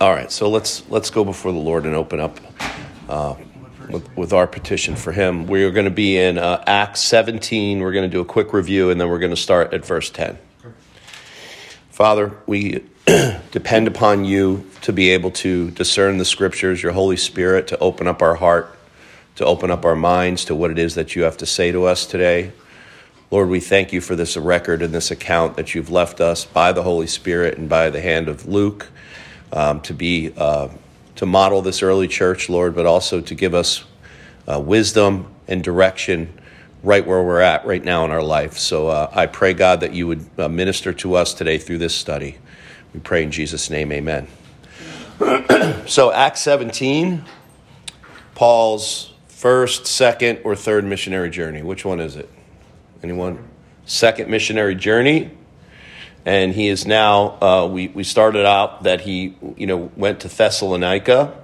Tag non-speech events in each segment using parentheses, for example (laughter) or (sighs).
All right, so let's let's go before the Lord and open up uh, with, with our petition for Him. We are going to be in uh, Acts 17. We're going to do a quick review, and then we're going to start at verse 10. Father, we (clears throat) depend upon you to be able to discern the Scriptures, your Holy Spirit to open up our heart, to open up our minds to what it is that you have to say to us today. Lord, we thank you for this record and this account that you've left us by the Holy Spirit and by the hand of Luke um, to be uh, to model this early church, Lord, but also to give us uh, wisdom and direction right where we're at right now in our life. So uh, I pray, God, that you would uh, minister to us today through this study. We pray in Jesus' name, Amen. (clears throat) so Acts 17, Paul's first, second, or third missionary journey. Which one is it? Anyone? Second missionary journey. And he is now, uh, we, we started out that he, you know, went to Thessalonica.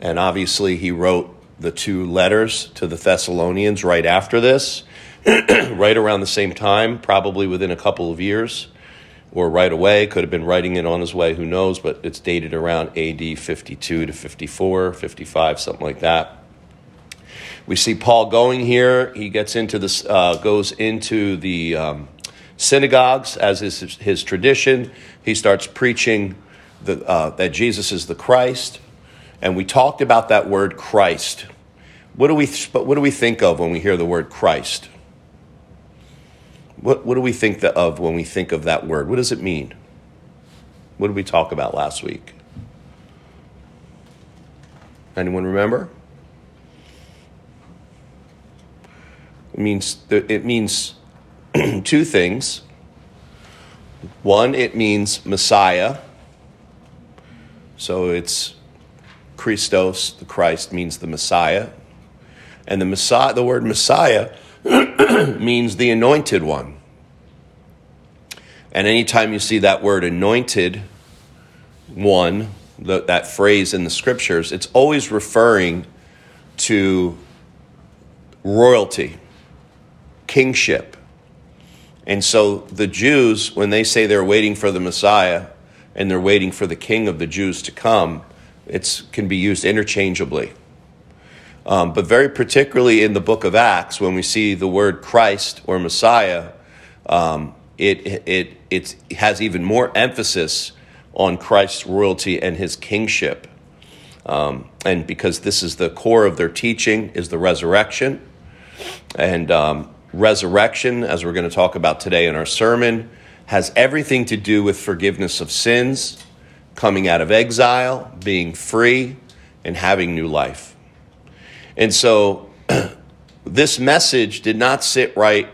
And obviously he wrote the two letters to the Thessalonians right after this, (clears throat) right around the same time, probably within a couple of years or right away. Could have been writing it on his way, who knows, but it's dated around AD 52 to 54, 55, something like that. We see Paul going here. He gets into this, uh, goes into the um, synagogues as is his, his, tradition. He starts preaching the, uh, that Jesus is the Christ, and we talked about that word Christ. What do we what do we think of when we hear the word Christ? What what do we think of when we think of that word? What does it mean? What did we talk about last week? Anyone remember? It means it means (clears throat) two things. One, it means Messiah. So it's Christos, the Christ means the Messiah. And the Messiah, the word Messiah (clears throat) means the anointed one. And anytime you see that word anointed one, the, that phrase in the scriptures, it's always referring to royalty kingship. And so the Jews, when they say they're waiting for the Messiah and they're waiting for the king of the Jews to come, it can be used interchangeably. Um, but very particularly in the book of Acts, when we see the word Christ or Messiah, um, it, it, it has even more emphasis on Christ's royalty and his kingship. Um, and because this is the core of their teaching is the resurrection. And um, resurrection, as we're going to talk about today in our sermon, has everything to do with forgiveness of sins, coming out of exile, being free, and having new life. And so, (clears throat) this message did not sit right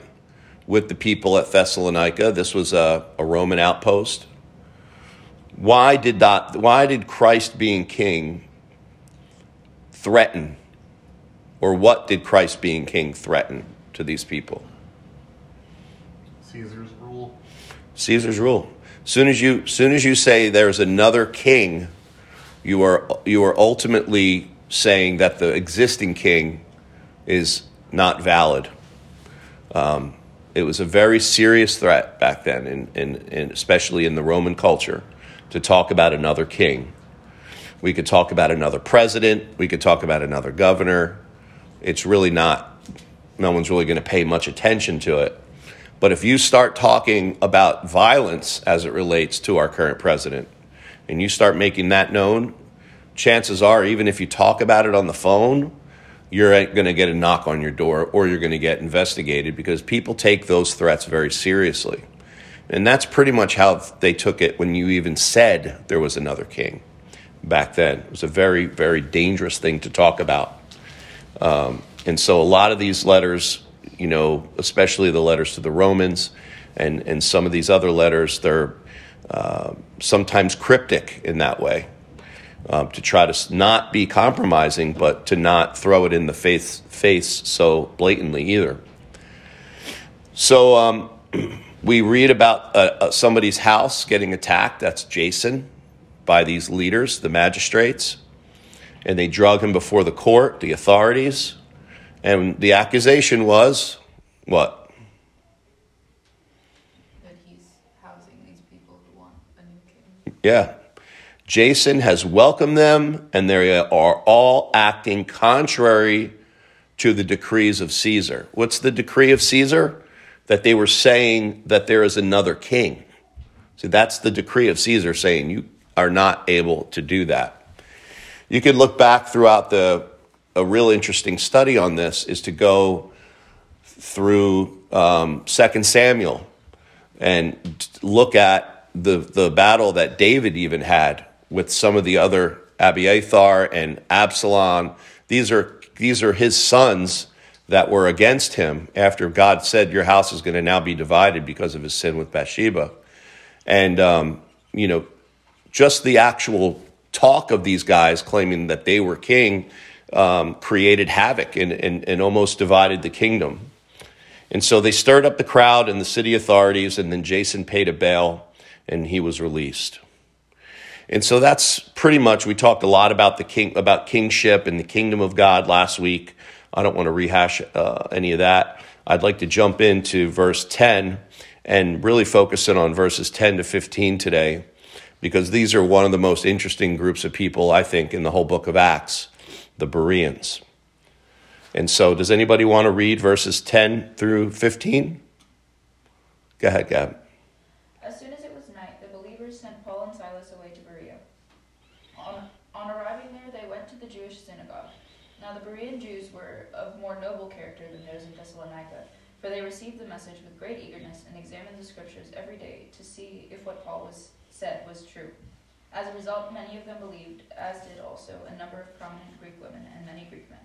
with the people at Thessalonica. This was a, a Roman outpost. Why did that? Why did Christ being king threaten, or what did Christ being king threaten? To these people? Caesar's rule. Caesar's rule. Soon as you soon as you say there's another king, you are you are ultimately saying that the existing king is not valid. Um, it was a very serious threat back then, in, in, in, especially in the Roman culture, to talk about another king. We could talk about another president. We could talk about another governor. It's really not no one's really going to pay much attention to it. But if you start talking about violence as it relates to our current president, and you start making that known, chances are, even if you talk about it on the phone, you're going to get a knock on your door or you're going to get investigated because people take those threats very seriously. And that's pretty much how they took it when you even said there was another king back then. It was a very, very dangerous thing to talk about. Um, and so a lot of these letters, you know, especially the letters to the Romans and, and some of these other letters, they're uh, sometimes cryptic in that way. Um, to try to not be compromising, but to not throw it in the face, face so blatantly either. So um, (clears throat) we read about uh, uh, somebody's house getting attacked. That's Jason by these leaders, the magistrates, and they drug him before the court, the authorities. And the accusation was what? That he's housing these people who want a new king. Yeah. Jason has welcomed them, and they are all acting contrary to the decrees of Caesar. What's the decree of Caesar? That they were saying that there is another king. See, that's the decree of Caesar saying you are not able to do that. You could look back throughout the, a real interesting study on this is to go through um, 2 Samuel and look at the, the battle that David even had with some of the other Abiathar and Absalom. These are, these are his sons that were against him after God said, Your house is going to now be divided because of his sin with Bathsheba. And, um, you know, just the actual talk of these guys claiming that they were king um, created havoc and, and, and almost divided the kingdom. And so they stirred up the crowd and the city authorities, and then Jason paid a bail and he was released. And so that's pretty much we talked a lot about the king about kingship and the kingdom of God last week. I don't want to rehash uh, any of that. I'd like to jump into verse 10 and really focus in on verses 10 to 15 today because these are one of the most interesting groups of people I think in the whole book of Acts, the Bereans. And so, does anybody want to read verses 10 through 15? Go ahead, Gab. As soon as it was night, the believers sent Paul and Silas away to Berea. On, on arriving there, they went to the Jewish synagogue. Now, the Berean Jews were of more noble character than those in Thessalonica, for they received the message with great eagerness and examined the scriptures every day to see if what Paul was said was true. As a result, many of them believed, as did also a number of prominent Greek women and many Greek men.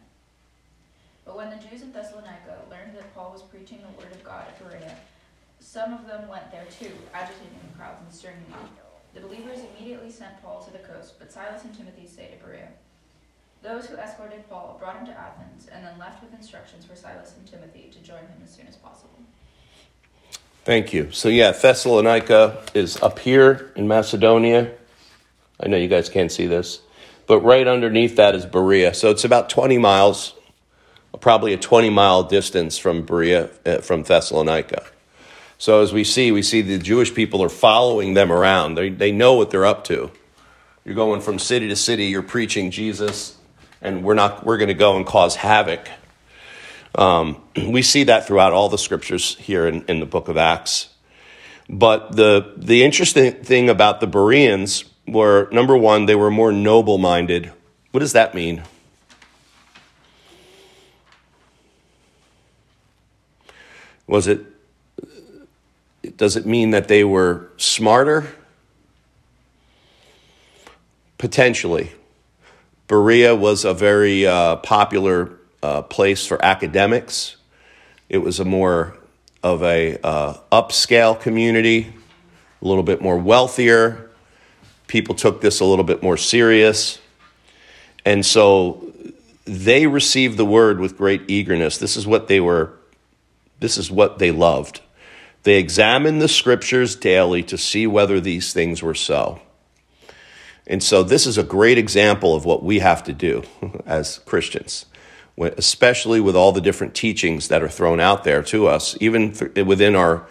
But when the Jews in Thessalonica learned that Paul was preaching the word of God at Berea, some of them went there too, agitating the crowds and stirring them up. The believers immediately sent Paul to the coast, but Silas and Timothy stayed at Berea. Those who escorted Paul brought him to Athens, and then left with instructions for Silas and Timothy to join him as soon as possible. Thank you. So, yeah, Thessalonica is up here in Macedonia. I know you guys can't see this, but right underneath that is Berea. So, it's about 20 miles probably a 20 mile distance from Berea, uh, from Thessalonica. So as we see, we see the Jewish people are following them around. They, they know what they're up to. You're going from city to city, you're preaching Jesus, and we're not we're going to go and cause havoc. Um, (clears throat) we see that throughout all the scriptures here in, in the book of Acts. But the the interesting thing about the Bereans were number one, they were more noble minded. What does that mean? Was it, does it mean that they were smarter? Potentially. Berea was a very uh, popular uh, place for academics. It was a more of a uh, upscale community, a little bit more wealthier. People took this a little bit more serious. And so they received the word with great eagerness. This is what they were this is what they loved. They examined the scriptures daily to see whether these things were so. And so, this is a great example of what we have to do (laughs) as Christians, especially with all the different teachings that are thrown out there to us, even within our,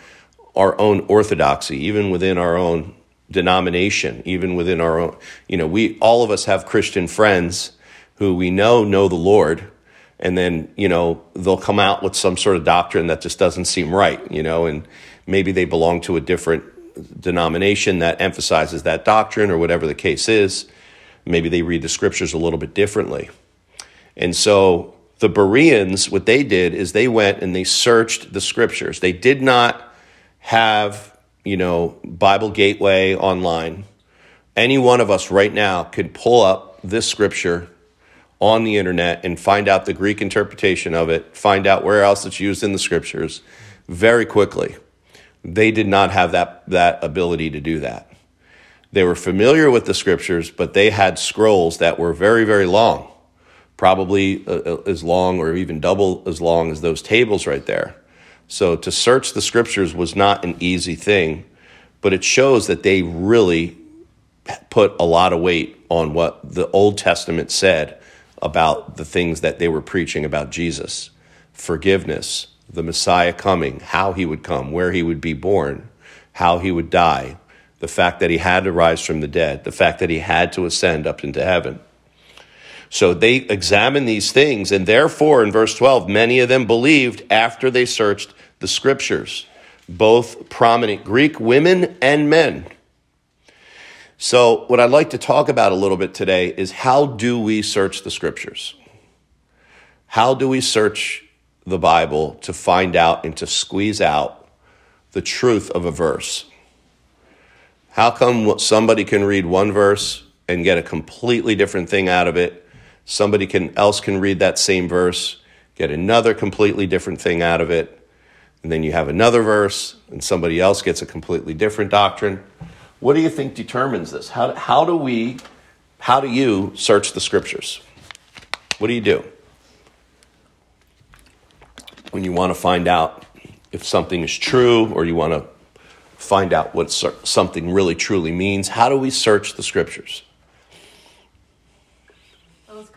our own orthodoxy, even within our own denomination, even within our own. You know, we all of us have Christian friends who we know know the Lord, and then you know they'll come out with some sort of doctrine that just doesn't seem right you know and maybe they belong to a different denomination that emphasizes that doctrine or whatever the case is maybe they read the scriptures a little bit differently and so the bereans what they did is they went and they searched the scriptures they did not have you know bible gateway online any one of us right now could pull up this scripture on the internet and find out the Greek interpretation of it, find out where else it's used in the scriptures very quickly. They did not have that, that ability to do that. They were familiar with the scriptures, but they had scrolls that were very, very long, probably uh, uh, as long or even double as long as those tables right there. So to search the scriptures was not an easy thing, but it shows that they really put a lot of weight on what the Old Testament said about the things that they were preaching about Jesus forgiveness, the Messiah coming, how he would come, where he would be born, how he would die, the fact that he had to rise from the dead, the fact that he had to ascend up into heaven. So they examined these things, and therefore, in verse 12, many of them believed after they searched the scriptures, both prominent Greek women and men. So, what I'd like to talk about a little bit today is how do we search the scriptures? How do we search the Bible to find out and to squeeze out the truth of a verse? How come somebody can read one verse and get a completely different thing out of it? Somebody can, else can read that same verse, get another completely different thing out of it, and then you have another verse, and somebody else gets a completely different doctrine. What do you think determines this? How, how do we, how do you search the scriptures? What do you do? when you want to find out if something is true or you want to find out what something really truly means, how do we search the scriptures?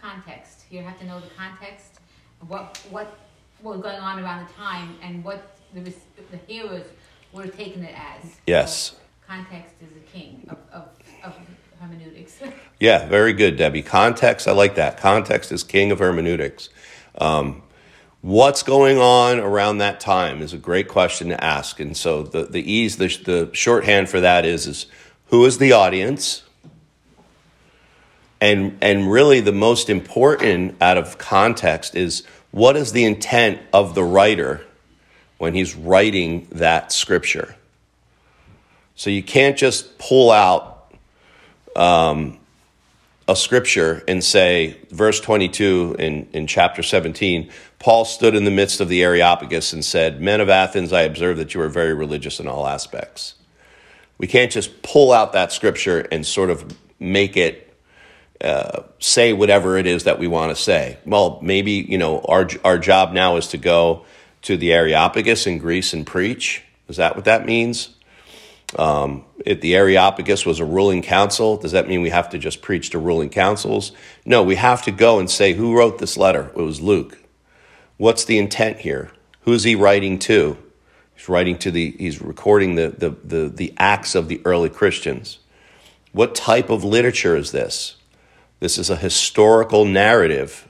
Context. You have to know the context, what what was going on around the time, and what the, the hearers were taking it as. Yes. So context is the king of, of, of hermeneutics. (laughs) yeah, very good, Debbie. Context, I like that. Context is king of hermeneutics. Um, What's going on around that time is a great question to ask. And so the, the ease, the, the shorthand for that is, is who is the audience? And, and really the most important out of context is what is the intent of the writer when he's writing that scripture? So you can't just pull out um, a scripture and say, verse 22 in, in chapter 17, Paul stood in the midst of the Areopagus and said, Men of Athens, I observe that you are very religious in all aspects. We can't just pull out that scripture and sort of make it uh, say whatever it is that we want to say. Well, maybe, you know, our, our job now is to go to the Areopagus in Greece and preach. Is that what that means? Um, if the Areopagus was a ruling council, does that mean we have to just preach to ruling councils? No, we have to go and say, who wrote this letter? It was Luke. What's the intent here? Who's he writing to? He's writing to the, he's recording the, the, the, the acts of the early Christians. What type of literature is this? This is a historical narrative.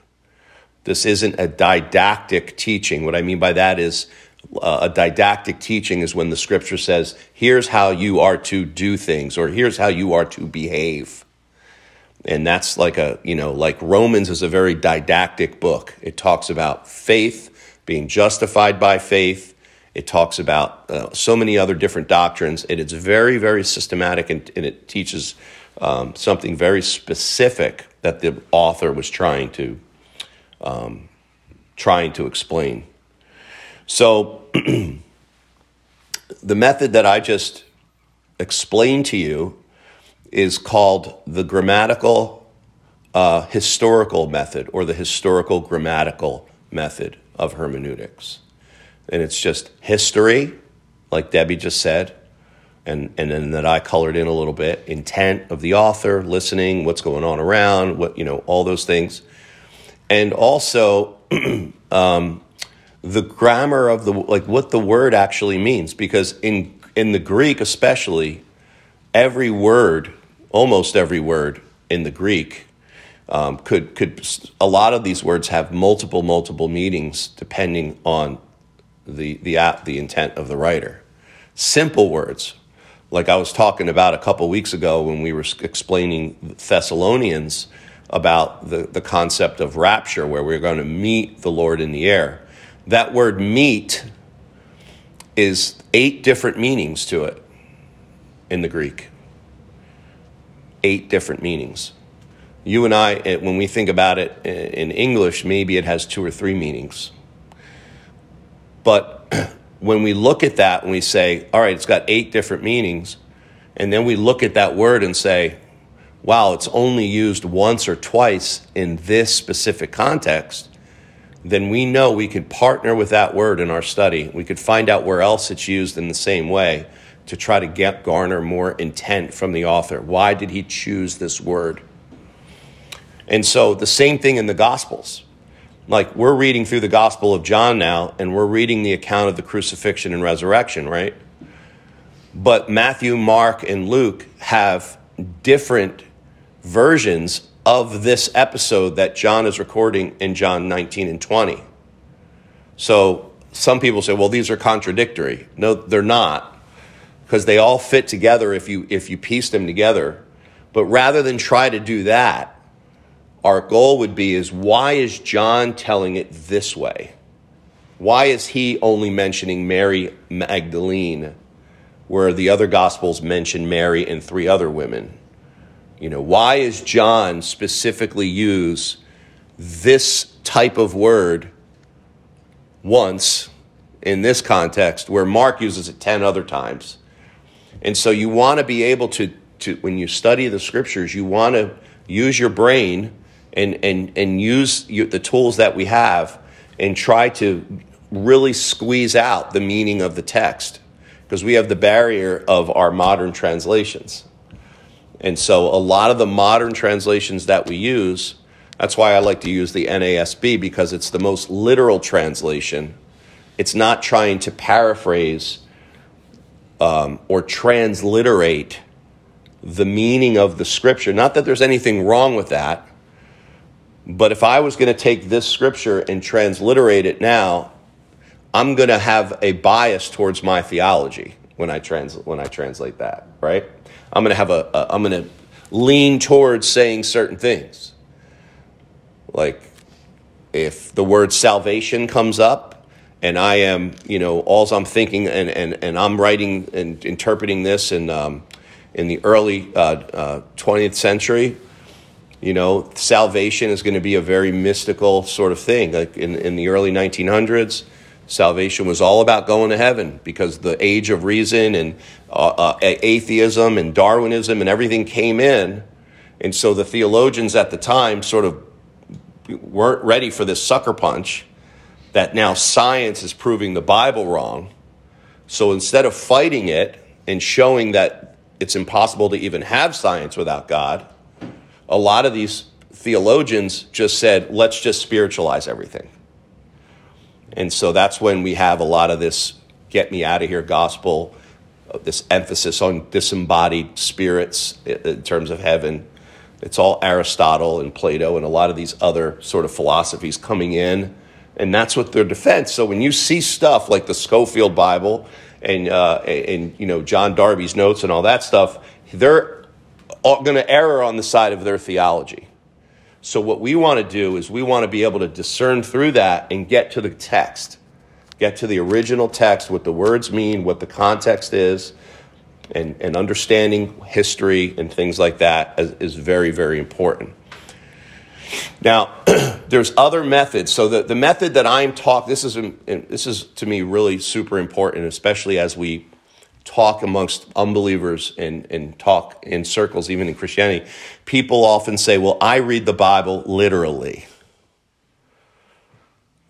This isn't a didactic teaching. What I mean by that is uh, a didactic teaching is when the scripture says, here's how you are to do things, or here's how you are to behave. And that's like a, you know, like Romans is a very didactic book. It talks about faith, being justified by faith. It talks about uh, so many other different doctrines. And it's very, very systematic and, and it teaches um, something very specific that the author was trying to, um, trying to explain. So, (clears throat) the method that I just explained to you is called the grammatical uh, historical method or the historical grammatical method of hermeneutics. And it's just history, like Debbie just said, and, and then that I colored in a little bit, intent of the author, listening, what's going on around, what, you know, all those things. And also, (clears throat) um, the grammar of the like what the word actually means because in in the Greek especially every word almost every word in the Greek um, could could a lot of these words have multiple multiple meanings depending on the the the intent of the writer simple words like I was talking about a couple weeks ago when we were explaining Thessalonians about the, the concept of rapture where we're going to meet the Lord in the air that word meet is eight different meanings to it in the Greek. Eight different meanings. You and I, eh, when we think about it in English, maybe it has two or three meanings. But (clears throat) when we look at that and we say, all right, it's got eight different meanings, and then we look at that word and say, wow, it's only used once or twice in this specific context, then we know we could partner with that word in our study. We could find out where else it's used in the same way to try to get garner more intent from the author. Why did he choose this word? And so the same thing in the Gospels. Like we're reading through the Gospel of John now, and we're reading the account of the crucifixion and resurrection, right? But Matthew, Mark, and Luke have different versions of this episode that John is recording in John 19 and 20. So some people say, well, these are contradictory. No, they're not, because they all fit together if you if you piece them together. But rather than try to do that, our goal would be is why is John telling it this way? Why is he only mentioning Mary Magdalene where the other gospels mention Mary and three other women? You know, why is John specifically use this type of word once in this context where Mark uses it 10 other times? And so you want to be able to, to when you study the scriptures, you want to use your brain and, and, and use the tools that we have and try to really squeeze out the meaning of the text because we have the barrier of our modern translations. And so a lot of the modern translations that we use, that's why I like to use the NASB because it's the most literal translation. It's not trying to paraphrase um, or transliterate the meaning of the scripture. Not that there's anything wrong with that, but if I was going to take this scripture and transliterate it now, I'm going to have a bias towards my theology when I trans when I translate that, right? I'm going to have a, a I'm going to lean towards saying certain things. Like if the word salvation comes up and I am, you know, all I'm thinking and, and, and I'm writing and interpreting this in, um, in the early uh, uh, 20th century, you know, salvation is going to be a very mystical sort of thing. Like in, in the early 1900s, salvation was all about going to heaven because the age of reason and uh, uh, atheism and Darwinism and everything came in. And so the theologians at the time sort of weren't ready for this sucker punch that now science is proving the Bible wrong. So instead of fighting it and showing that it's impossible to even have science without God, a lot of these theologians just said, let's just spiritualize everything. And so that's when we have a lot of this get me out of here gospel, uh, this emphasis on disembodied spirits in terms of heaven. It's all Aristotle and Plato and a lot of these other sort of philosophies coming in. And that's what their defense. So when you see stuff like the Scofield Bible and, uh, and you know, John Darby's notes and all that stuff, they're going to err on the side of their theology. So, what we want to do is we want to be able to discern through that and get to the text, get to the original text, what the words mean, what the context is, and, and understanding history and things like that is, is very, very important. Now, (clears throat) there's other methods. So the, the method that I'm talking, this is this is to me really super important, especially as we talk amongst unbelievers and, and talk in circles, even in Christianity, people often say, Well, I read the Bible literally.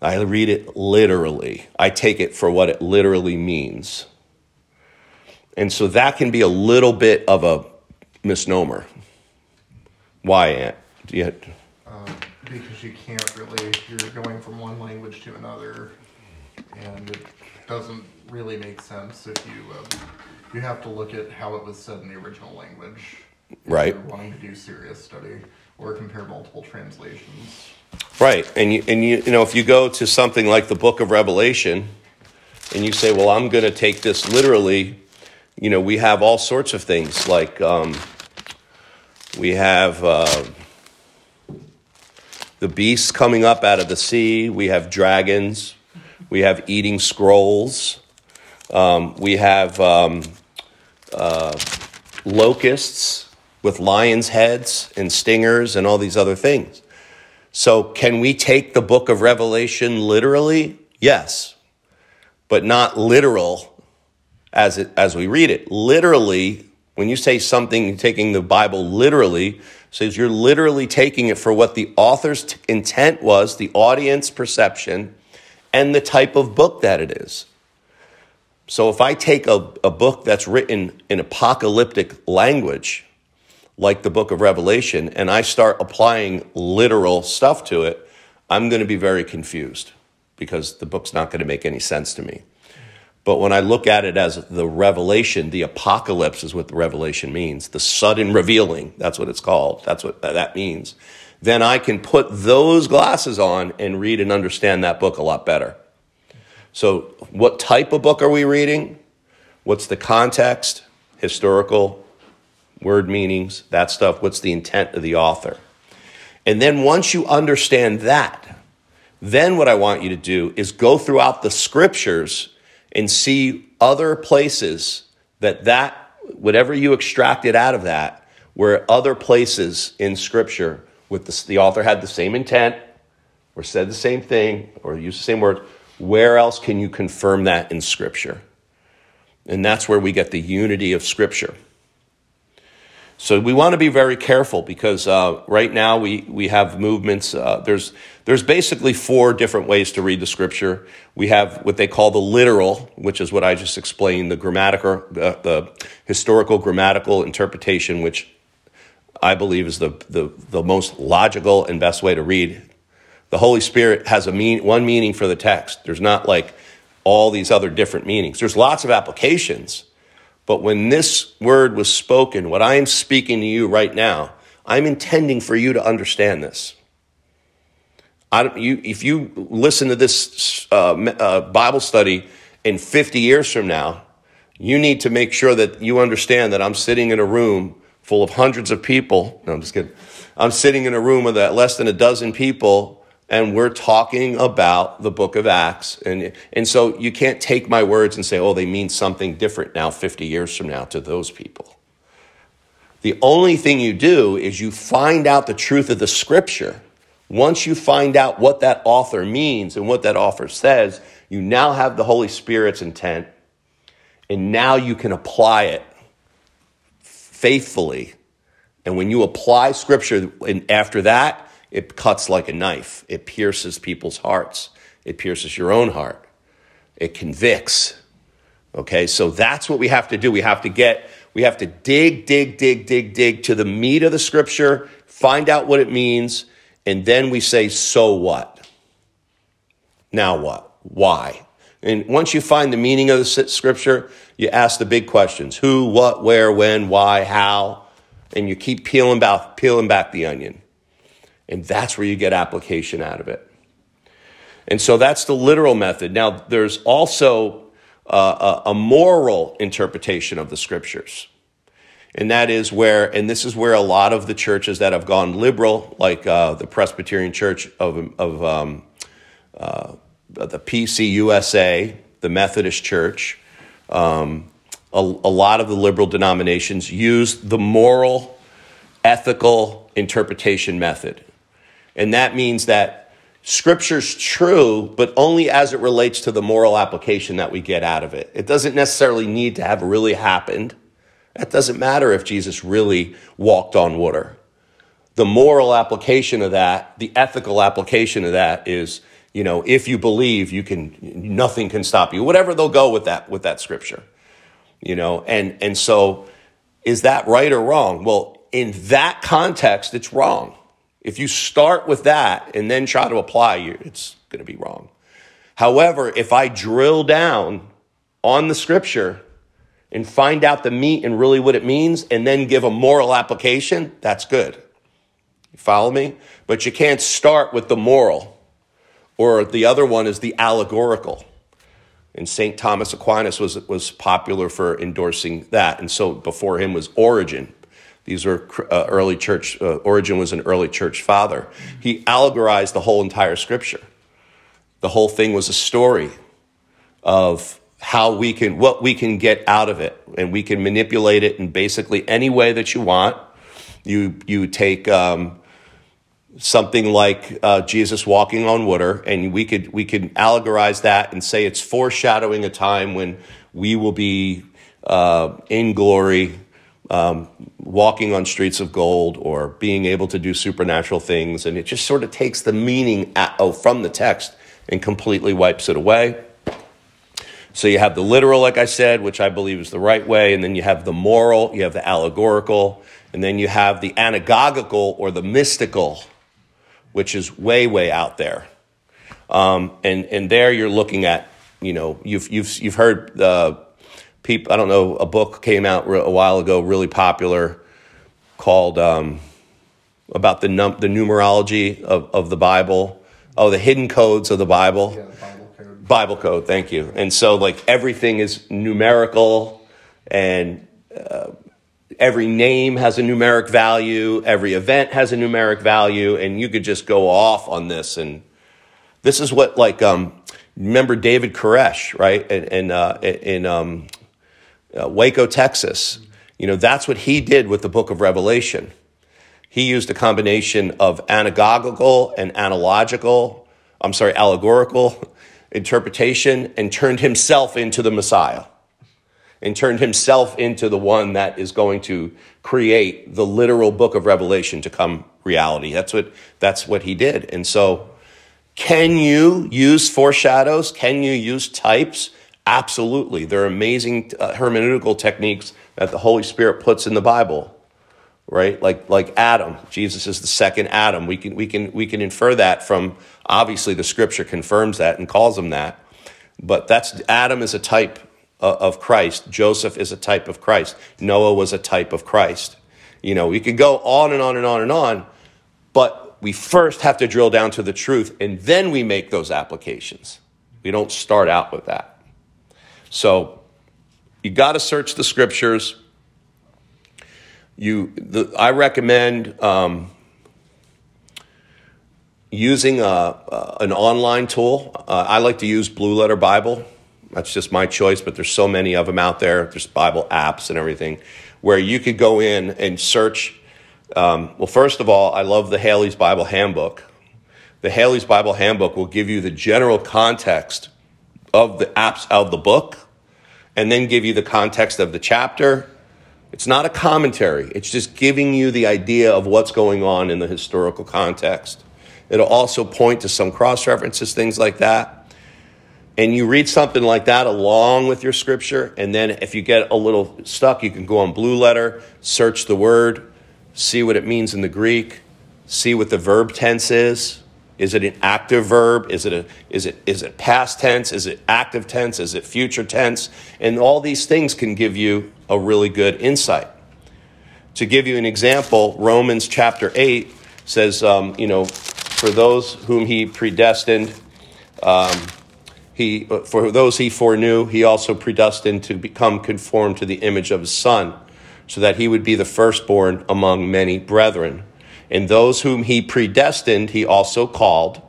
I read it literally. I take it for what it literally means. And so that can be a little bit of a misnomer. Why, Aunt? You, um, because you can't really, you're going from one language to another, and it doesn't really make sense if you um, you have to look at how it was said in the original language. Right. you're wanting to do serious study or compare multiple translations. Right, and you and you you know if you go to something like the Book of Revelation, and you say, well, I'm going to take this literally. You know, we have all sorts of things like um, we have. Uh, the beasts coming up out of the sea. We have dragons. We have eating scrolls. Um, we have um, uh, locusts with lions' heads and stingers and all these other things. So, can we take the book of Revelation literally? Yes, but not literal as, it, as we read it. Literally, when you say something, taking the Bible literally, says you're literally taking it for what the author's t- intent was, the audience perception, and the type of book that it is. So if I take a, a book that's written in apocalyptic language, like the book of Revelation, and I start applying literal stuff to it, I'm going to be very confused because the book's not going to make any sense to me. But when I look at it as the revelation, the apocalypse is what the revelation means. The sudden revealing. That's what it's called. That's what that means. Then I can put those glasses on and read and understand that book a lot better. So, what type of book are we reading? What's the context? Historical, word meanings, that stuff. What's the intent of the author? And then once you understand that, then what I want you to do is go throughout the scriptures and see other places that that whatever you extracted out of that were other places in scripture with the, the author had the same intent or said the same thing or used the same word where else can you confirm that in scripture and that's where we get the unity of scripture so we want to be very careful because uh, right now we, we have movements. Uh, there's, there's basically four different ways to read the scripture. We have what they call the literal, which is what I just explained, the grammatical, the historical grammatical interpretation, which I believe is the, the, the most logical and best way to read. The Holy Spirit has a mean, one meaning for the text. There's not like all these other different meanings. There's lots of applications but when this word was spoken, what I am speaking to you right now, I'm intending for you to understand this. I don't, You, if you listen to this uh, uh, Bible study in 50 years from now, you need to make sure that you understand that I'm sitting in a room full of hundreds of people. No, I'm just kidding. I'm sitting in a room with that less than a dozen people and we're talking about the book of Acts. And, and so you can't take my words and say, oh, they mean something different now, 50 years from now, to those people. The only thing you do is you find out the truth of the scripture. Once you find out what that author means and what that author says, you now have the Holy Spirit's intent, and now you can apply it faithfully. And when you apply scripture, and after that, it cuts like a knife. It pierces people's hearts. It pierces your own heart. It convicts. Okay, so that's what we have to do. We have to get, we have to dig, dig, dig, dig, dig to the meat of the scripture, find out what it means, and then we say, so what? Now what? Why? And once you find the meaning of the scripture, you ask the big questions who, what, where, when, why, how, and you keep peeling back, peeling back the onion. And that's where you get application out of it. And so that's the literal method. Now, there's also uh, a, moral interpretation of the scriptures. And that is where, and this is where a lot of the churches that have gone liberal, like uh, the Presbyterian Church of, of um, uh, the PCUSA, the Methodist Church, um, a, a lot of the liberal denominations use the moral, ethical interpretation method. And that means that scripture's true, but only as it relates to the moral application that we get out of it. It doesn't necessarily need to have really happened. That doesn't matter if Jesus really walked on water. The moral application of that, the ethical application of that is, you know, if you believe, you can nothing can stop you. Whatever they'll go with that with that scripture. You know, and and so is that right or wrong? Well, in that context, it's wrong. If you start with that and then try to apply, it's going to be wrong. However, if I drill down on the scripture and find out the meat and really what it means and then give a moral application, that's good. You follow me? But you can't start with the moral, or the other one is the allegorical. And St. Thomas Aquinas was, was popular for endorsing that. And so before him was Origen. These were uh, early church, uh, Origen was an early church father. He allegorized the whole entire scripture. The whole thing was a story of how we can, what we can get out of it. And we can manipulate it in basically any way that you want. You, you take, um, something like uh, Jesus walking on water, and we could we could allegorize that and say it's foreshadowing a time when we will be uh, in glory um, walking on streets of gold or being able to do supernatural things. And it just sort of takes the meaning at, oh, from the text and completely wipes it away. So you have the literal, like I said, which I believe is the right way, and then you have the moral, you have the allegorical, and then you have the anagogical or the mystical, which is way, way out there. Um, and, and there you're looking at you know, you've you've you've heard uh, people. I don't know. A book came out a while ago, really popular, called um, about the num- the numerology of, of the Bible. Oh, the hidden codes of the Bible. Yeah, Bible code. Bible code. Thank you. And so, like everything is numerical, and uh, every name has a numeric value. Every event has a numeric value, and you could just go off on this. And this is what, like, um, remember David Koresh, right? In in, uh, in um, uh, Waco, Texas. You know, that's what he did with the Book of Revelation. He used a combination of anagogical and analogical, I'm sorry, allegorical (laughs) interpretation and turned himself into the Messiah and turned himself into the one that is going to create the literal book of Revelation to come reality. That's what, that's what he did. And so, can you use foreshadows? Can you use types? Absolutely. There are amazing uh, hermeneutical techniques that the Holy Spirit puts in the Bible right? Like like Adam, Jesus is the second Adam. We can we can we can infer that from obviously the Scripture confirms that and calls him that. But that's Adam is a type of Christ. Joseph is a type of Christ. Noah was a type of Christ. You know, we could go on and on and on and on, but we first have to drill down to the truth and then we make those applications. We don't start out with that. So you got to search the scriptures you, the, I recommend um, using a, an online tool. Uh, I like to use Blue Letter Bible. That's just my choice, but there's so many of them out there. There's Bible apps and everything where you could go in and search. Um, well, first of all, I love the Halley's Bible Handbook. The Halley's Bible Handbook will give you the general context of the apps of the book and then give you the context of the chapter it's not a commentary, it's just giving you the idea of what's going on in the historical context. It'll also point to some cross references, things like that. And you read something like that along with your scripture, and then if you get a little stuck, you can go on Blue Letter, search the word, see what it means in the Greek, see what the verb tense is. Is it an active verb? Is it, a, is, it, is it past tense? Is it active tense? Is it future tense? And all these things can give you a really good insight. To give you an example, Romans chapter 8 says, um, you know, for those whom he predestined, um, he, for those he foreknew, he also predestined to become conformed to the image of his son, so that he would be the firstborn among many brethren. And those whom he predestined, he also called.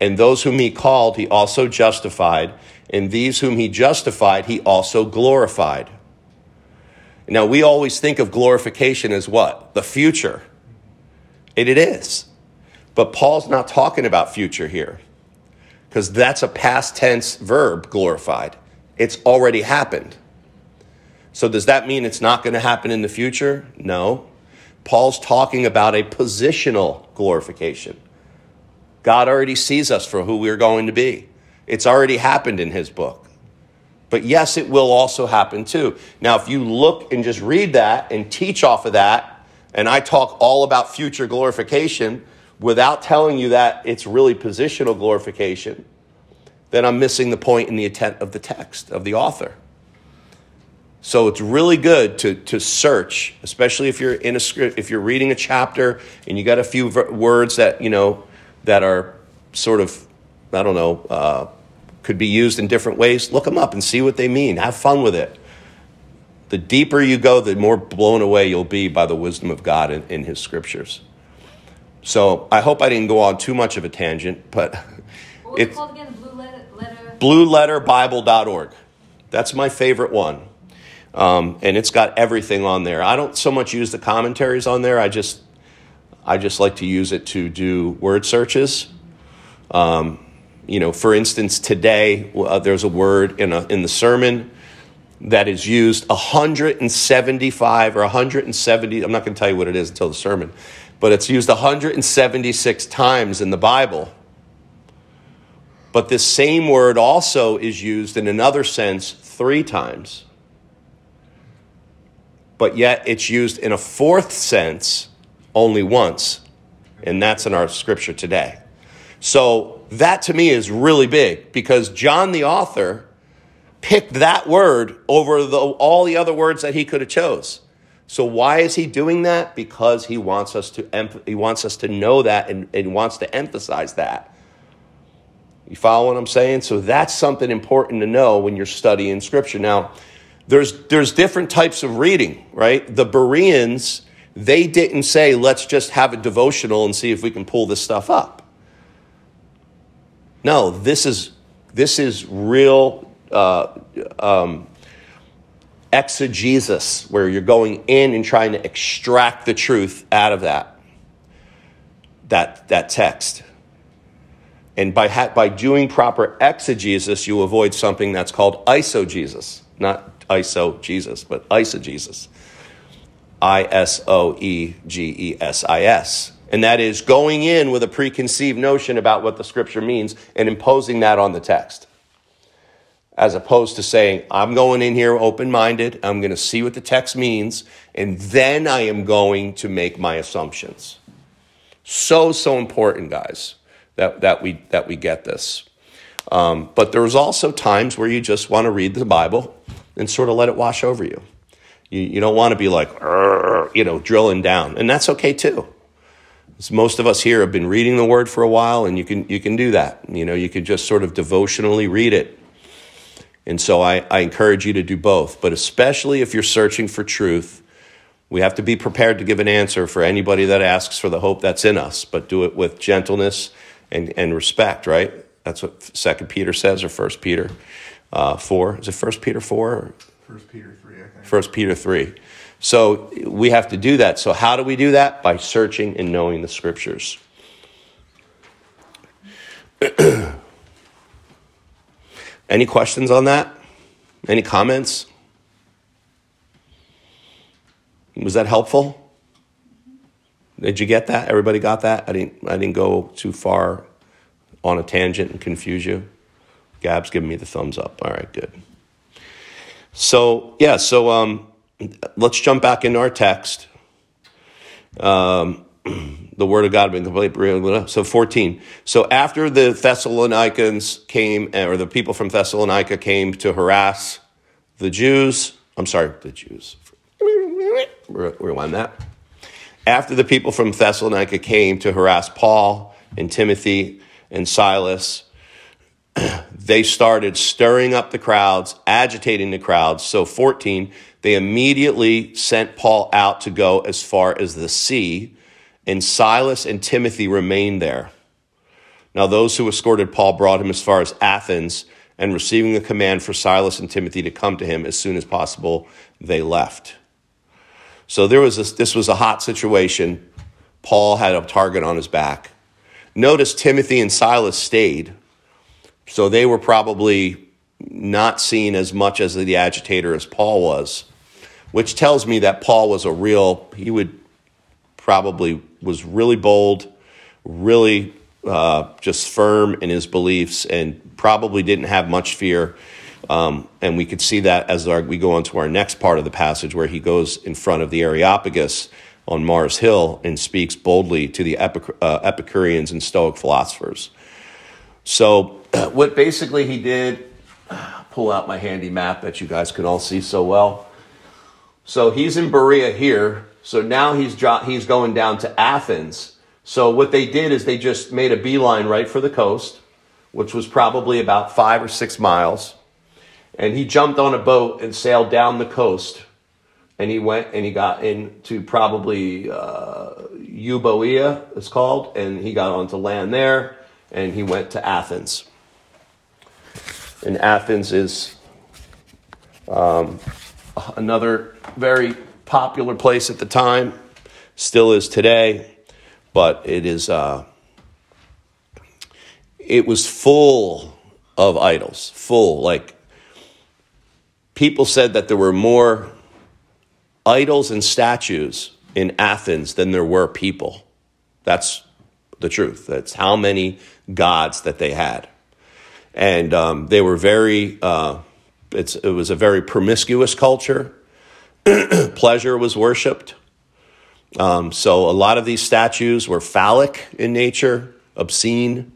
And those whom he called, he also justified. And these whom he justified, he also glorified. Now, we always think of glorification as what? The future. And it is. But Paul's not talking about future here because that's a past tense verb, glorified. It's already happened. So, does that mean it's not going to happen in the future? No. Paul's talking about a positional glorification. God already sees us for who we're going to be. It's already happened in his book. But yes, it will also happen too. Now, if you look and just read that and teach off of that, and I talk all about future glorification without telling you that it's really positional glorification, then I'm missing the point in the intent of the text, of the author. So it's really good to, to search, especially if you're in a script, if you're reading a chapter and you got a few words that, you know, that are sort of, I don't know, uh, could be used in different ways. Look them up and see what they mean. Have fun with it. The deeper you go, the more blown away you'll be by the wisdom of God in, in His scriptures. So I hope I didn't go on too much of a tangent, but what it's it called again? Blue letter, letter? blueletterbible.org. That's my favorite one. Um, and it's got everything on there. I don't so much use the commentaries on there. I just I just like to use it to do word searches. Um, you know, for instance, today uh, there's a word in, a, in the sermon that is used 175 or 170, I'm not going to tell you what it is until the sermon, but it's used 176 times in the Bible. But this same word also is used in another sense three times. But yet it's used in a fourth sense only once, and that's in our scripture today. So that to me is really big because John the author picked that word over the, all the other words that he could have chose. So why is he doing that? Because he wants us to he wants us to know that and, and wants to emphasize that. You follow what I'm saying? So that's something important to know when you're studying scripture. Now, there's there's different types of reading, right? The Bereans, they didn't say, let's just have a devotional and see if we can pull this stuff up. No, this is this is real uh, um, exegesis, where you're going in and trying to extract the truth out of that, that, that text. And by, ha- by doing proper exegesis, you avoid something that's called isogesis. Not iso-Jesus, but isogesis. I S O E G E S I S. And that is going in with a preconceived notion about what the scripture means and imposing that on the text as opposed to saying, I'm going in here open minded, I'm going to see what the text means, and then I am going to make my assumptions. So, so important, guys, that, that, we, that we get this. Um, but there's also times where you just want to read the Bible and sort of let it wash over you. You, you don't want to be like, you know, drilling down. And that's okay too. most of us here have been reading the word for a while, and you can, you can do that. You know, you can just sort of devotionally read it and so I, I encourage you to do both. But especially if you're searching for truth, we have to be prepared to give an answer for anybody that asks for the hope that's in us, but do it with gentleness and, and respect, right? That's what Second Peter says, or First Peter uh, four. Is it First Peter four? First Peter three, I think. First Peter three. So we have to do that. So how do we do that? By searching and knowing the scriptures. (clears throat) Any questions on that? Any comments? Was that helpful? Did you get that? Everybody got that? I didn't I didn't go too far on a tangent and confuse you. Gab's giving me the thumbs up. All right, good. So yeah, so um, let's jump back into our text. Um, (clears throat) the word of God been complete. So 14. So after the Thessalonians came, or the people from Thessalonica came to harass the Jews, I'm sorry, the Jews. Rewind that. After the people from Thessalonica came to harass Paul and Timothy and Silas, (clears throat) they started stirring up the crowds, agitating the crowds. So 14, they immediately sent Paul out to go as far as the sea and Silas and Timothy remained there. Now, those who escorted Paul brought him as far as Athens, and receiving a command for Silas and Timothy to come to him as soon as possible, they left. So there was this, this was a hot situation. Paul had a target on his back. Notice Timothy and Silas stayed, so they were probably not seen as much as the agitator as Paul was, which tells me that Paul was a real, he would probably was really bold, really uh, just firm in his beliefs, and probably didn't have much fear. Um, and we could see that as our, we go on to our next part of the passage, where he goes in front of the Areopagus on Mars Hill and speaks boldly to the Epic- uh, Epicureans and Stoic philosophers. So, (clears throat) what basically he did, (sighs) pull out my handy map that you guys can all see so well. So, he's in Berea here, so now he's he's going down to Athens. So what they did is they just made a beeline right for the coast, which was probably about five or six miles. And he jumped on a boat and sailed down the coast. And he went and he got into probably uh, Euboea, it's called, and he got onto land there, and he went to Athens. And Athens is um, another very popular place at the time, still is today, but it is uh, it was full of idols, full like people said that there were more idols and statues in Athens than there were people. That's the truth. That's how many gods that they had, and um, they were very. Uh, it was a very promiscuous culture. (clears throat) pleasure was worshipped. Um, so a lot of these statues were phallic in nature, obscene.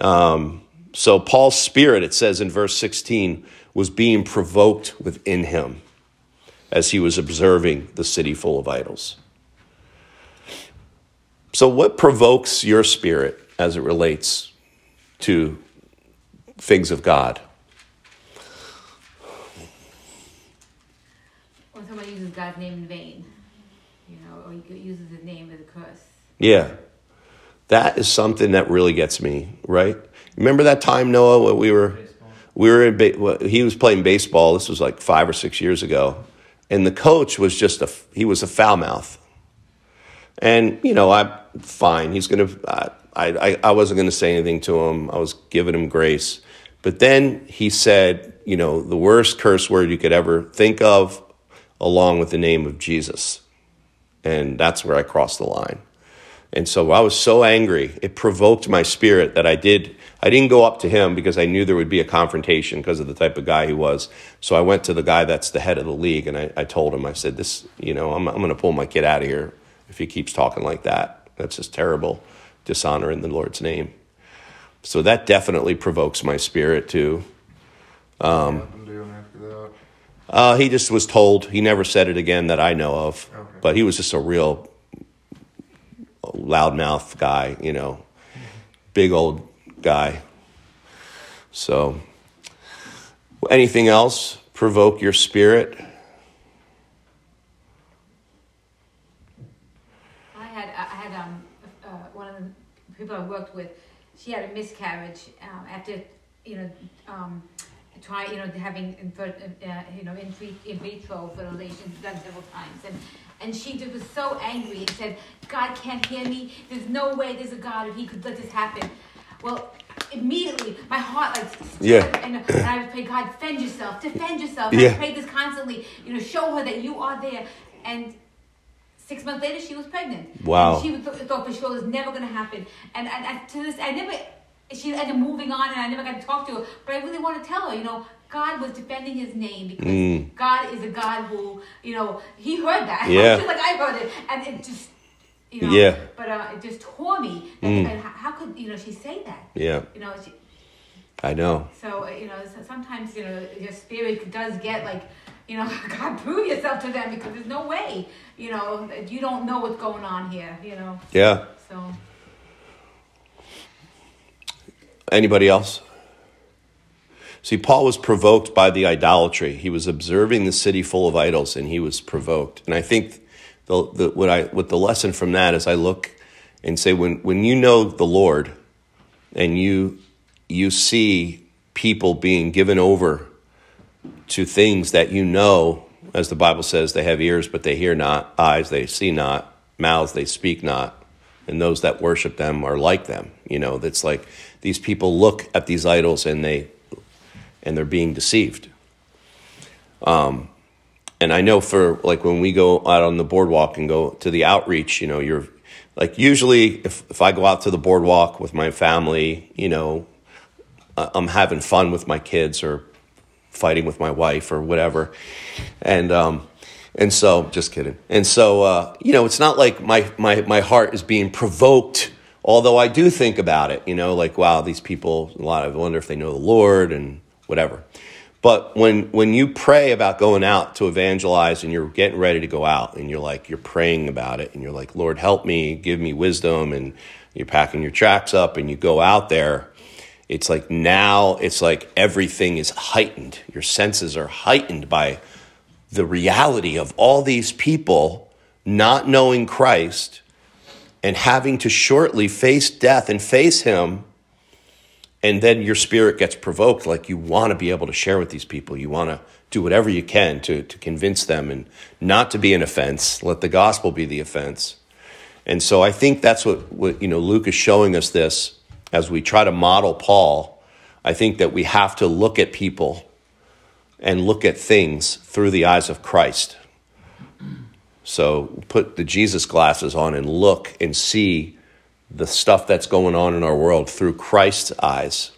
Um, so Paul's spirit, it says in verse 16, was being provoked within him as he was observing the city full of idols. So, what provokes your spirit as it relates to things of God? When somebody uses God's name in vain, you know, or he uses his name as a curse. Yeah. That is something that really gets me, right? Remember that time, Noah, when we were we were in ba- he was playing baseball. This was like five or six years ago, and the coach was just a he was a foul mouth, and you know I'm fine. He's gonna I I, I wasn't gonna say anything to him. I was giving him grace, but then he said, you know, the worst curse word you could ever think of, along with the name of Jesus, and that's where I crossed the line. And so I was so angry, it provoked my spirit that I did. I didn't go up to him because I knew there would be a confrontation because of the type of guy he was. So I went to the guy that's the head of the league and I, I told him, I said, This, you know, I'm, I'm going to pull my kid out of here if he keeps talking like that. That's just terrible dishonor in the Lord's name. So that definitely provokes my spirit too. Um, doing after that? Uh, he just was told. He never said it again that I know of. Okay. But he was just a real loudmouth guy, you know, big old guy. So, anything else provoke your spirit? I had I had um uh, one of the people I worked with. She had a miscarriage um, after you know um, try you know having infer- uh, you know in, vitro, in vitro fertilization done several times and and she just was so angry and said God can't hear me. There's no way there's a God if He could let this happen. Well, immediately my heart like Yeah. and, and I would pray God defend yourself, defend yourself. Yeah. I prayed this constantly. You know, show her that you are there and. Six months later, she was pregnant. Wow. And she was, thought for sure it was never going to happen. And, and, and to this, I never, she ended up moving on and I never got to talk to her. But I really want to tell her, you know, God was defending his name because Mm. God is a God who, you know, he heard that. (laughs) Yeah. just like I heard it. And it just, you know, Yeah. but uh, it just tore me. Mm. And how, how could, you know, she say that? Yeah, You know, she, I know. so, uh, you know, sometimes, you know, your spirit does get like, you know, (laughs) God, prove yourself to them because there's no way, you know, you don't know what's going on here, you know. Yeah. So, Anybody else? See, Paul was provoked by the idolatry. He was observing the city full of idols, and he was provoked. And I think the, the, what I what the lesson from that is I look and say when when you know the Lord, and you you see people being given over to things that you know, as the Bible says, they have ears but they hear not, eyes they see not, mouths they speak not, and those that worship them are like them. You know, that's like these people look at these idols and they and they're being deceived. Um, and I know for like when we go out on the boardwalk and go to the outreach, you know, you're like usually if, if I go out to the boardwalk with my family, you know, I'm having fun with my kids or fighting with my wife or whatever. And, um, and so, just kidding. And so, uh, you know, it's not like my, my, my heart is being provoked, although I do think about it, you know, like, wow, these people, a lot of, I wonder if they know the Lord and whatever. But when, when you pray about going out to evangelize and you're getting ready to go out and you're like, you're praying about it and you're like, Lord, help me, give me wisdom, and you're packing your tracts up and you go out there, it's like now it's like everything is heightened. Your senses are heightened by the reality of all these people not knowing Christ and having to shortly face death and face Him. And then your spirit gets provoked, like you want to be able to share with these people. You want to do whatever you can to, to convince them and not to be an offense. Let the gospel be the offense. And so I think that's what, what you know, Luke is showing us this as we try to model Paul. I think that we have to look at people and look at things through the eyes of Christ. So put the Jesus glasses on and look and see the stuff that's going on in our world through Christ's eyes,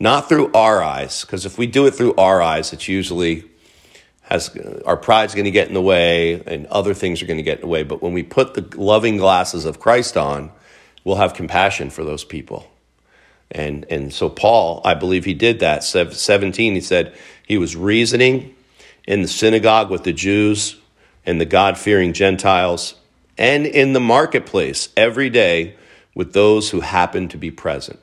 not through our eyes. Because if we do it through our eyes, it's usually has our pride's going to get in the way and other things are going to get in the way. But when we put the loving glasses of Christ on, we'll have compassion for those people And, and so Paul, I believe he did that. 17, he said he was reasoning in the synagogue with the Jews and the God fearing Gentiles and in the marketplace every day with those who happened to be present.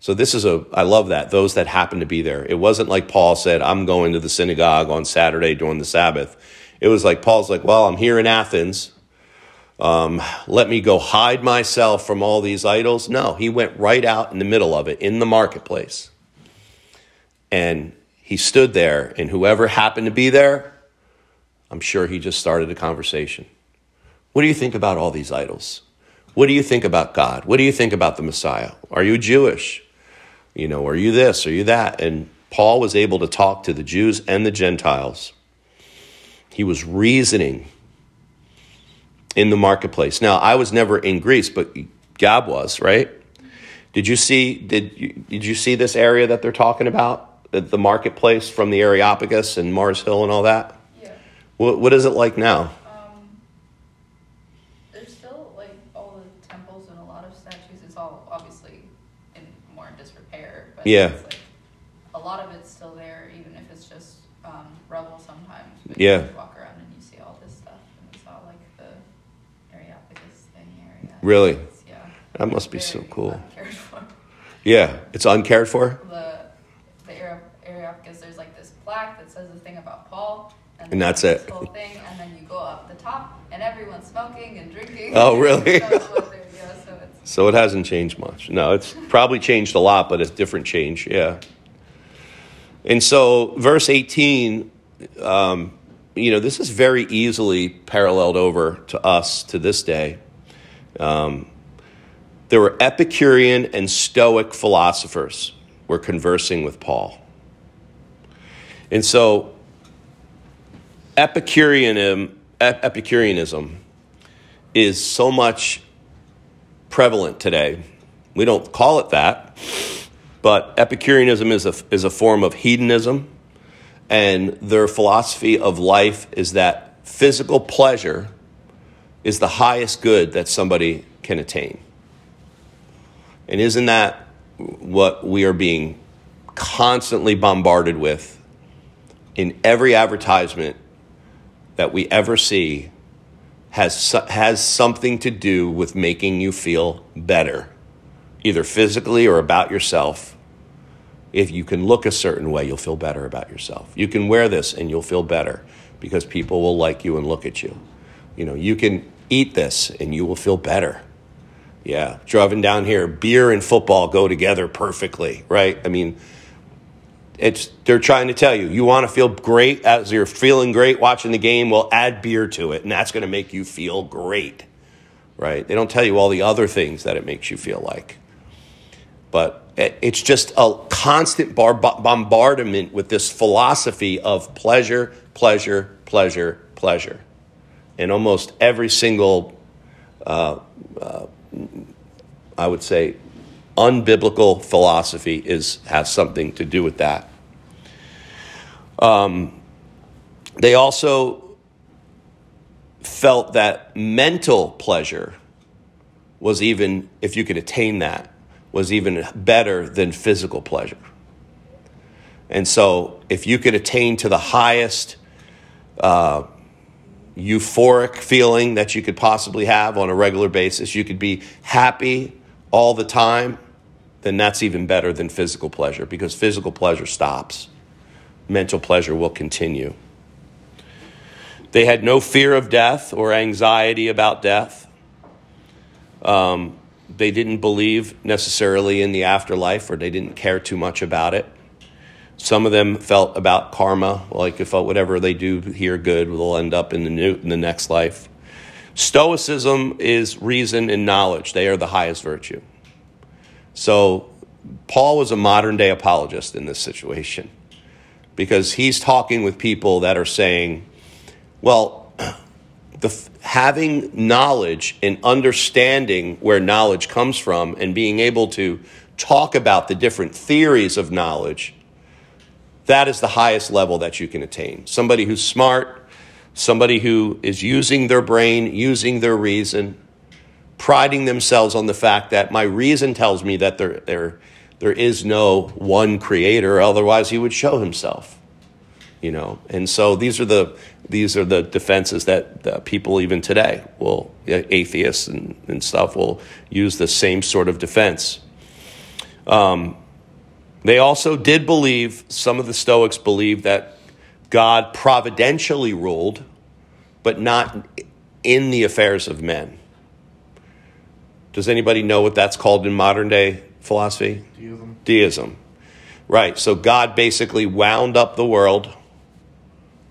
So this is a, I love that, those that happen to be there. It wasn't like Paul said, I'm going to the synagogue on Saturday during the Sabbath. It was like, Paul's like, well, I'm here in Athens. Um, let me go hide myself from all these idols. No, he went right out in the middle of it in the marketplace. And he stood there, and whoever happened to be there, I'm sure he just started a conversation. What do you think about all these idols? What do you think about God? What do you think about the Messiah? Are you Jewish? You know, are you this? Are you that? And Paul was able to talk to the Jews and the Gentiles. He was reasoning in the marketplace. Now, I was never in Greece, but Gab was, right? Did you see did you, did you see this area that they're talking about? The, the marketplace from the Areopagus and Mars Hill and all that? Yeah. What, what is it like now? Um, there's still like all the temples and a lot of statues. It's all obviously in more disrepair, but Yeah. it's like a lot of it's still there, even if it's just um, rubble sometimes. Yeah. You walk around and you see all this stuff, and it's all like the Areopagus thing area. Really? Yeah. That must be so cool. for. Yeah, it's uncared for? The the Are- Areopagus, there's like this plaque that says the thing about Paul. And then that's it. Whole thing, and then you go up the top, and everyone's smoking and drinking. Oh, really? (laughs) Yeah, so it's So it hasn't changed much. No, it's probably changed a lot, but it's different change, yeah. And so, verse 18, um, you know, this is very easily paralleled over to us to this day. Um, there were Epicurean and Stoic philosophers were conversing with Paul. And so, Epicureanism, Epicureanism is so much prevalent today. We don't call it that, but Epicureanism is a, is a form of hedonism, and their philosophy of life is that physical pleasure is the highest good that somebody can attain. And isn't that what we are being constantly bombarded with in every advertisement that we ever see has, has something to do with making you feel better, either physically or about yourself. If you can look a certain way, you'll feel better about yourself. You can wear this and you'll feel better because people will like you and look at you. You know, you can eat this and you will feel better. Yeah, driving down here, beer and football go together perfectly, right? I mean, it's they're trying to tell you you want to feel great as you're feeling great watching the game well add beer to it and that's going to make you feel great right they don't tell you all the other things that it makes you feel like but it's just a constant bar- bombardment with this philosophy of pleasure pleasure pleasure pleasure and almost every single uh, uh, i would say unbiblical philosophy is has something to do with that. Um, they also felt that mental pleasure was even, if you could attain that, was even better than physical pleasure. And so, if you could attain to the highest uh, euphoric feeling that you could possibly have on a regular basis, you could be happy all the time, then that's even better than physical pleasure because physical pleasure stops. Mental pleasure will continue. They had no fear of death or anxiety about death. Um, they didn't believe necessarily in the afterlife or they didn't care too much about it. Some of them felt about karma, like if whatever they do here good will end up in the new in the next life. Stoicism is reason and knowledge. They are the highest virtue. So Paul was a modern day apologist in this situation because he's talking with people that are saying, well, (clears throat) the, having knowledge and understanding where knowledge comes from and being able to talk about the different theories of knowledge, that is the highest level that you can attain. Somebody who's smart, somebody who is using their brain, using their reason, priding themselves on the fact that my reason tells me that there, there, there is no one creator, otherwise he would show himself. You know, and so these are the these are the defenses that, people even today will atheists and, and stuff will use the same sort of defense. Um, they also did believe some of the Stoics believed that God providentially ruled, but not in the affairs of men. Does anybody know what that's called in modern day philosophy? Deism. Deism. Right. So God basically wound up the world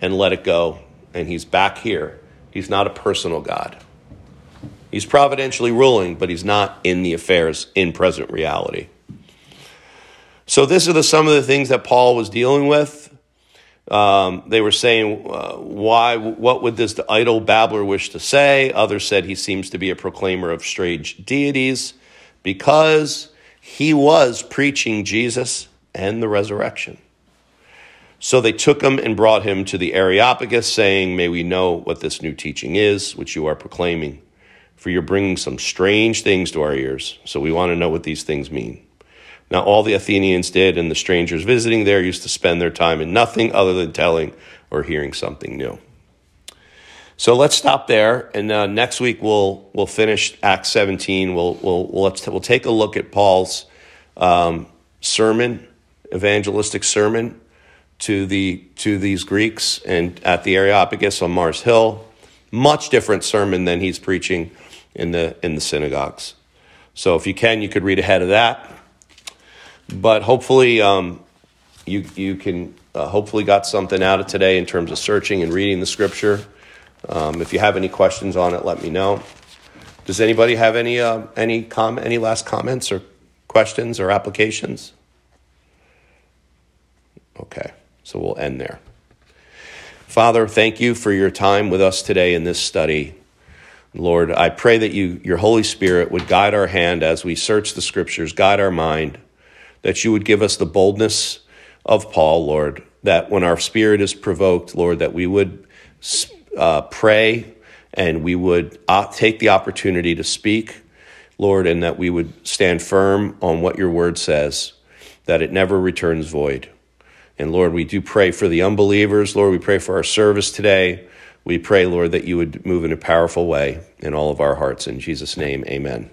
and let it go, and he's back here. He's not a personal God. He's providentially ruling, but he's not in the affairs in present reality. So, this are the, some of the things that Paul was dealing with. Um, they were saying, uh, why, what would this idle babbler wish to say? Others said he seems to be a proclaimer of strange deities because he was preaching Jesus and the resurrection. So they took him and brought him to the Areopagus, saying, May we know what this new teaching is, which you are proclaiming. For you're bringing some strange things to our ears, so we want to know what these things mean. Now, all the Athenians did, and the strangers visiting there used to spend their time in nothing other than telling or hearing something new. So let's stop there, and uh, next week we'll we'll finish Acts 17. We'll we'll we'll, let's, we'll take a look at Paul's um, sermon, evangelistic sermon to the to these Greeks and at the Areopagus on Mars Hill. Much different sermon than he's preaching in the in the synagogues. So if you can, you could read ahead of that. But hopefully, um, you you can uh, hopefully got something out of today in terms of searching and reading the scripture. Um, if you have any questions on it, let me know. Does anybody have any uh, any com- any last comments or questions or applications? Okay, so we'll end there. Father, thank you for your time with us today in this study. Lord, I pray that you, your Holy Spirit would guide our hand as we search the scriptures, guide our mind that you would give us the boldness of Paul, Lord, that when our spirit is provoked, Lord, that we would uh, pray and we would uh, take the opportunity to speak, Lord, and that we would stand firm on what your word says, that it never returns void. And Lord, we do pray for the unbelievers. Lord, we pray for our service today. We pray, Lord, that you would move in a powerful way in all of our hearts. In Jesus' name, amen.